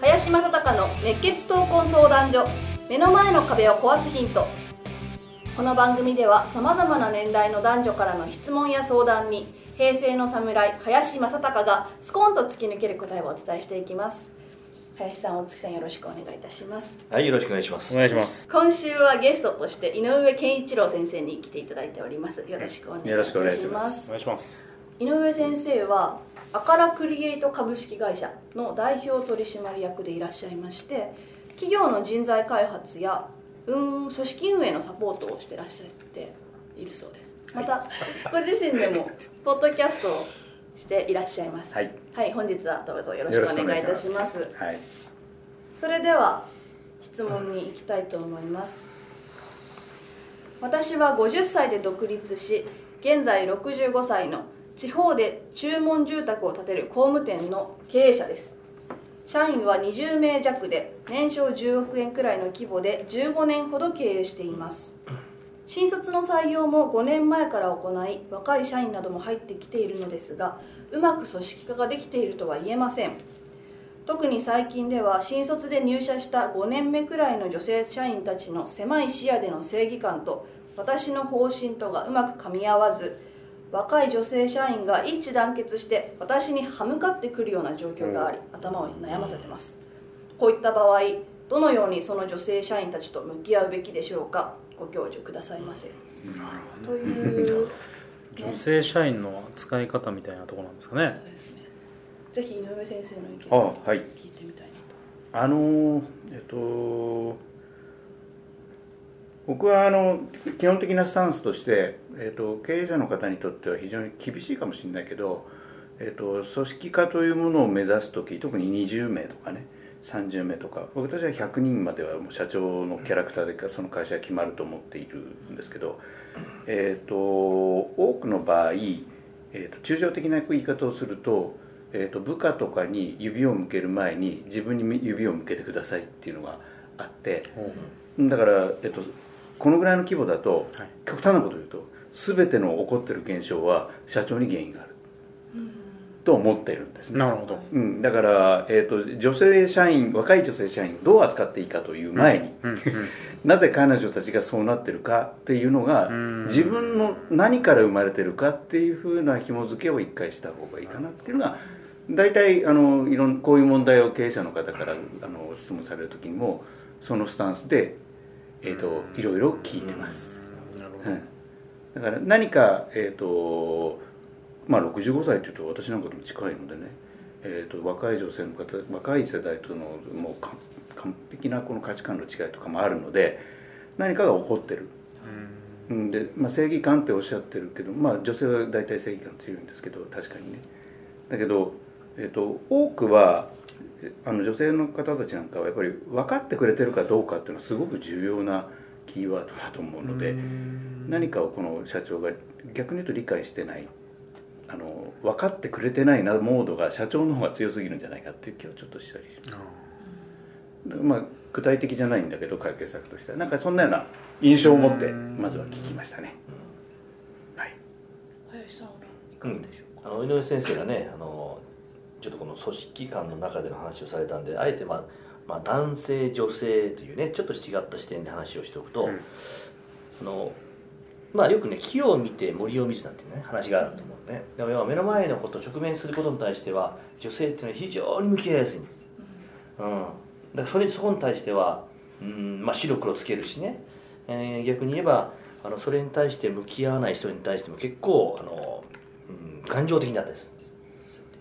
林正孝の熱血闘魂相談所。目の前の壁を壊すヒント。この番組ではさまざまな年代の男女からの質問や相談に平成の侍林正孝がスコーンと突き抜ける答えをお伝えしていきます。林さん大月さんよろしくお願いいたします。はい、よろしくお願いします。お願いします。今週はゲストとして井上健一郎先生に来ていただいております。よろしくお願いいたします。よろしくお願いします。お願いします。井上先生はアカラクリエイト株式会社の代表取締役でいらっしゃいまして企業の人材開発や運組織運営のサポートをしてらっしゃっているそうです。またご自身でもポッドキャストをしていらっしゃいます。はい、はい、本日はどうぞよろしくお願いいたします。はい、それでは質問に行きたいと思います。私は50歳で独立し現在65歳の地方で注文住宅を建てる工務店の経営者です。社員は20名弱で年商10億円くらいの規模で15年ほど経営しています。新卒の採用も5年前から行い若い社員なども入ってきているのですがうまく組織化ができているとは言えません。特に最近では新卒で入社した5年目くらいの女性社員たちの狭い視野での正義感と私の方針とがうまくかみ合わず若い女性社員が一致団結して私に歯向かってくるような状況があり頭を悩ませてます。こういった場合どのようにその女性社員たちと向き合うべきでしょうか？ご教授くださいませ。という 女性社員の使い方みたいなところなんですかね。そうですね。ぜひ井上先生の意見あをはい。聞いてみたいなと。あのえっと僕はあの基本的なスタンスとして、えっと、経営者の方にとっては非常に厳しいかもしれないけど、えっと、組織化というものを目指す時特に20名とかね30名とか僕たちは100人まではもう社長のキャラクターでその会社が決まると思っているんですけど、えっと多くの場合、えっと抽象的な言い方をすると,、えっと部下とかに指を向ける前に自分に指を向けてくださいっていうのがあってだから、えっと、このぐらいの規模だと、はい。極端なことを言うと全ての起こってる現象は社長に原因がある。と思ってるんですね。なるほど。うん、だから、えー、と女性社員若い女性社員をどう扱っていいかという前に、うんうん。なぜ彼女たちがそうなってるかっていうのがうん。自分の何から生まれてるかっていうふうな紐付けを一回した方がいいかなっていうのが大体あのいろんこういう問題を経営者の方からあの質問される時にもそのスタンスで、えー、といろいろ聞いてます、うん。だから何か、えーとまあ、65歳というと私なんかとも近いのでね、えー、と若い女性の方若い世代とのもうか完璧なこの価値観の違いとかもあるので何かが起こってる。うん。で、まあ、正義感っておっしゃってるけど、まあ、女性は大体正義感強いんですけど確かにね。だけど、えー、と多くはえあの女性の方たちなんかはやっぱり分かってくれてるかどうかっていうのはすごく重要なキーワードだと思うので何かをこの社長が逆に言うと理解してないあの分かってくれてないなモードが社長の方が強すぎるんじゃないかっていう気をちょっとしたりします。まあ具体的じゃないんだけど解決策として。はなんかそんなような印象を持ってまずは聞きましたね。はい。林さんはいかうんがでしょうか、あの井上先生がねあのちょっとこの組織間の中での話をされたんであえて、まあまあ、男性女性というねちょっと違った視点で話をしておくと、うん。あのまあ、よくね木を見て森を見ずなんていうね話があると思うねでも要は目の前のこと直面することに対しては女性っていうのは非常に向き合いやすいんです、うん、だからそれそこに対しては、うんまあ、白黒つけるしね、えー逆に言えばあのそれに対して向き合わない人に対しても結構あの、うん、感情的になったりするんです。そ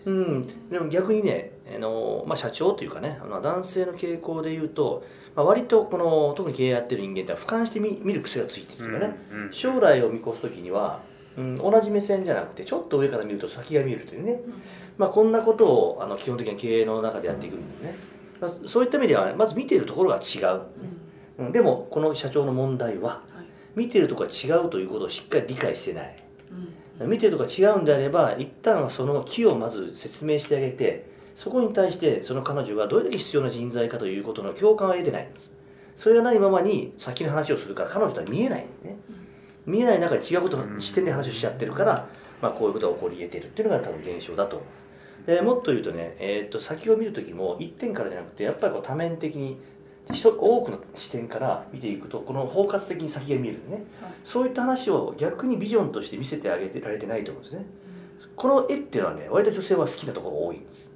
うん、でも逆にねあの、まあ、社長というかねあの男性の傾向で言うと、まあ、割とこの特に経営やってる人間って俯瞰して見見る癖がついてるというかね、うんうん将来を見越す時には、うん、同じ目線じゃなくてちょっと上から見ると先が見えるというね、まあ、こんなことをあの基本的な経営の中でやっていくんでね。まあそういった意味ではまず見ているところが違う、うん。でもこの社長の問題ははい。見ているところが違うということをしっかり理解してない。うん見てるところが違うんであれば一旦はその木をまず説明してあげてそこに対してその彼女がどれだけ必要な人材かということの共感を得てないんです。それがないままに先の話をするから彼女とは見えないんでね。見えない中で違うことの視点で話をしちゃってるから、まあ、こういうことが起こり得てるっていうのが多分現象だと。でもっと言うとね、えー、と先を見る時も一点からじゃなくてやっぱりこう多面的に多くの視点から見ていくとこの包括的に先が見えるね、はい。そういった話を逆にビジョンとして見せてあげてられてないと思うんですね。この絵っていうのはね割と女性は好きなところが多いんです。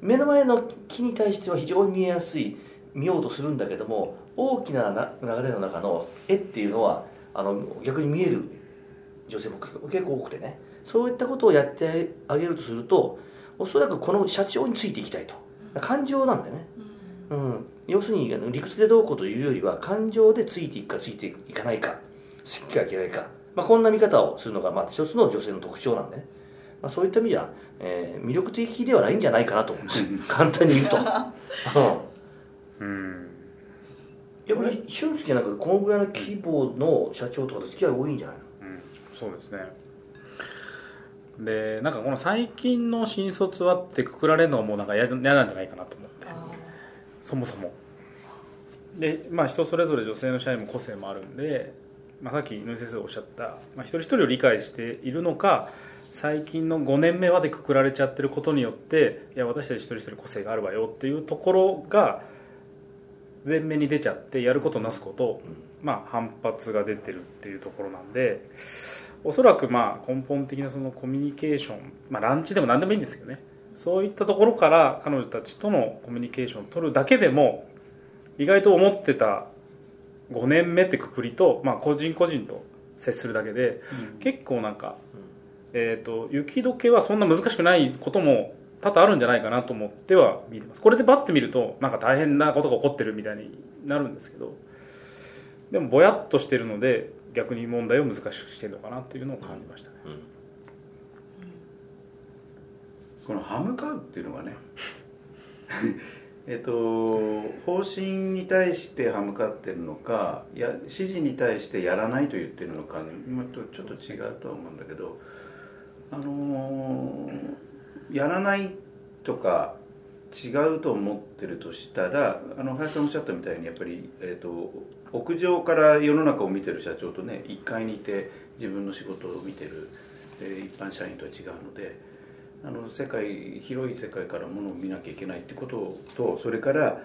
目の前の木に対しては非常に見えやすい見ようとするんだけども大きなな流れの中の絵っていうのはあの逆に見える女性も結構多くてね。そういったことをやってあげるとするとおそらくこの社長についていきたいと。感情なんだよねうん、要するにあの理屈でどうこうというよりは感情でついていくかついていかないか。好きか嫌いか、まあ、こんな見方をするのがまあ一つの女性の特徴なんで。ね、まあ、そういった意味では、えー魅力的ではないんじゃないかなと。思うんです簡単に言うと、うん、ぱり俊介なんかこのぐらいの規模の社長とかと付き合い多いんじゃないの？うん。そうですね。でなんかこの最近の新卒はってくくられるのはもうなんか嫌嫌なんじゃないかなと思ってそもそも。でまあ人それぞれ女性の社員も個性もあるんで、まあ、さっき井上先生がおっしゃった、まあ、一人一人を理解しているのか最近の5年目までくくられちゃってることによっていや私たち一人一人個性があるわよっていうところが前面に出ちゃってやることなすこと、まあ、反発が出てるっていうところなんでおそらくまあ根本的なそのコミュニケーション、まあ、ランチでも何でもいいんですけどねそういったところから彼女たちとのコミュニケーションを取るだけでも意外と思ってた5年目ってくくりと、まあ、個人個人と接するだけで、結構なんか、えー、と雪解けはそんな難しくないことも多々あるんじゃないかなと思っては見てます。これでバッて見るとなんか大変なことが起こってるみたいになるんですけどでもぼやっとしてるので逆に問題を難しくしてるのかなっていうのを感じましたね、この歯向かうっていうのがね えっと方針に対して歯向かってるのかや指示に対してやらないと言ってるのかまたちょっと違うとは思うんだけどあのーやらないとか違うと思ってるとしたらあの林さんおっしゃったみたいにやっぱり、えっと屋上から世の中を見てる社長とね1階にいて自分の仕事を見てる、えー一般社員とは違うのであの世界広い世界からものを見なきゃいけないってこととそれから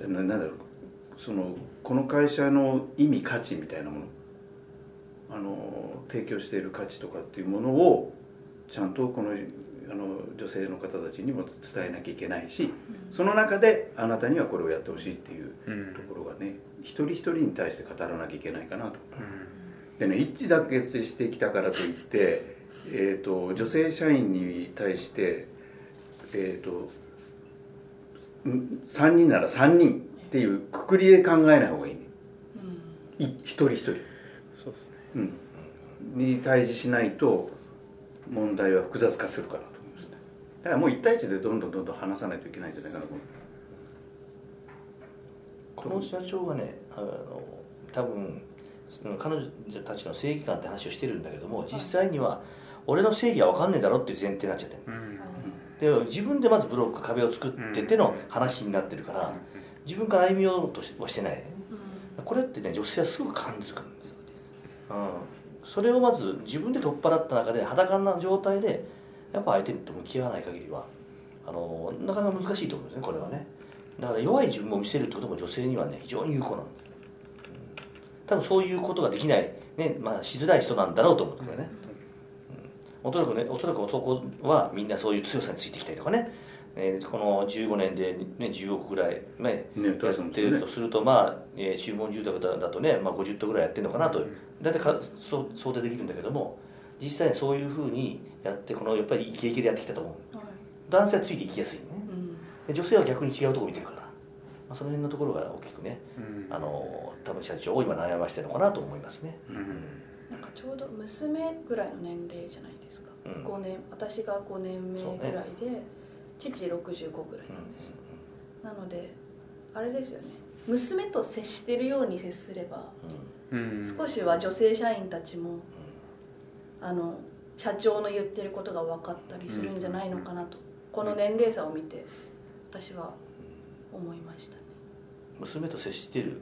ななんだろうそのこの会社の意味価値みたいなものあの提供している価値とかっていうものをちゃんとこのあの女性の方たちにも伝えなきゃいけないしその中であなたにはこれをやってほしいっていううんところがね一人一人に対して語らなきゃいけないかなと。でね一致団結してきたからといって、えー、と女性社員に対して、えー、とん3人なら3人っていうくくりで考えない方がいい。ねい一人一人、そうですね。うん、に対峙しないと問題は複雑化するかなと思いますね。だからもう1対1でどんどんどんどん話さないといけないんじゃないかなと思う。この社長がねあの多分その彼女たちの正義感って話をしてるんだけども実際には俺の正義は分かんねえだろっていう前提になっちゃってるうん。で自分でまずブロック壁を作ってての話になってるから自分から歩み寄ろうとしはしてない。これってね女性はすぐ感づくんですうん、それをまず自分で取っ払った中で裸な状態でやっぱ相手と向き合わない限りはあのなかなか難しいと思うんですねこれはね。だから弱い自分を見せるってことも女性にはね非常に有効なんです、うん。多分そういうことができない、ねまあ、しづらい人なんだろうと思うんですよね、うん、おそらくねおそらく男はみんなそういう強さについていきたいとかね。えーこの15年で、ね、10億ぐらい、ねね。やってるとすると、まあえー注文住宅だだとね、まあ、50棟ぐらいやってるのかなと大体かそう想定できるんだけども実際にそういうふうにやってこのやっぱりイケイケでやってきたと思う。男性はついていきやすいね。で女性は逆に違うところ見てるから、まあ、その辺のところが大きくねうん。あの多分社長を今悩ましてるのかなと思いますね、うんなんかちょうど娘ぐらいの年齢じゃないですか、うん。5年私が5年目ぐらいで、父65ぐらいなんですよ、なのであれですよね。娘と接してるように接すればうん。少しは女性社員たちもあの社長の言ってることが分かったりするんじゃないのかなと。この年齢差を見て私は思いましたね、娘と接してる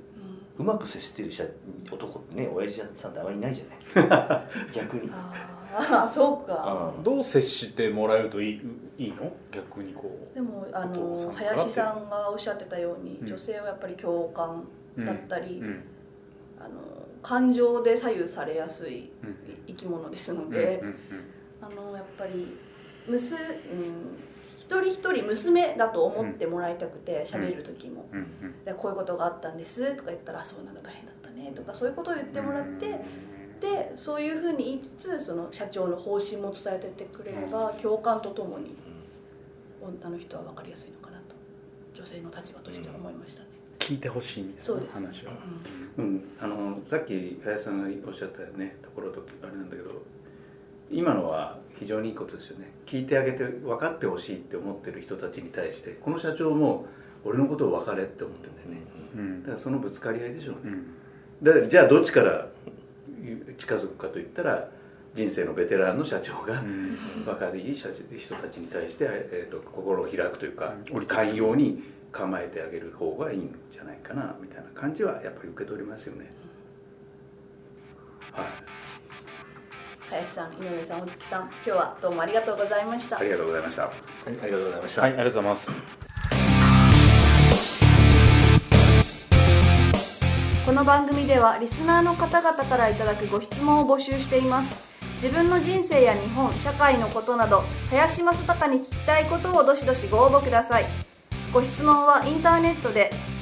うん。うまく接してる社男ってね親父さんってあまりいないじゃない。逆に。ああそうか。うん。どう接してもらえるといいいいの？逆にこでもあの林さんがおっしゃってたようにうん。女性はやっぱり共感うだったり、うん。あの感情で左右されやすいうん。生き物ですのうんで、うん。あのやっぱり娘、うん、一人一人娘だと思ってもらいたくて喋る時も、こういうことがあったんですとか言ったらあそうなんだ大変だったねとかそういうことを言ってもらって、でそういうふうに言いつつその社長の方針も伝えてってくれれば共感とともに女の人は分かりやすいのかなと。女性の立場としては思いましたね、聞いてほしいみたいなそうです。話をうん、あのさっき林さんがおっしゃったねところとあれなんだけど今のは非常にいいことですよね。聞いてあげて分かってほしいって思ってる人たちに対してこの社長も俺のことを分かれって思ってるんだよね。うん。だからそのぶつかり合いでしょうね。うん。じゃあどっちから近づくかといったら人生のベテランの社長がうん。若い社人たちに対して、えー、と心を開くというかうん。寛容に構えてあげる方がいいんじゃないかなみたいな感じはやっぱり受け取りますよね。はい林さん井上さん大月さん今日はどうもありがとうございました。ありがとうございました。はいありがとうございました、はいありがとうございます。この番組ではリスナーの方々からいただくご質問を募集しています。自分の人生や日本社会のことなど林正孝に聞きたいことをどしどしご応募ください。ご質問はインターネットで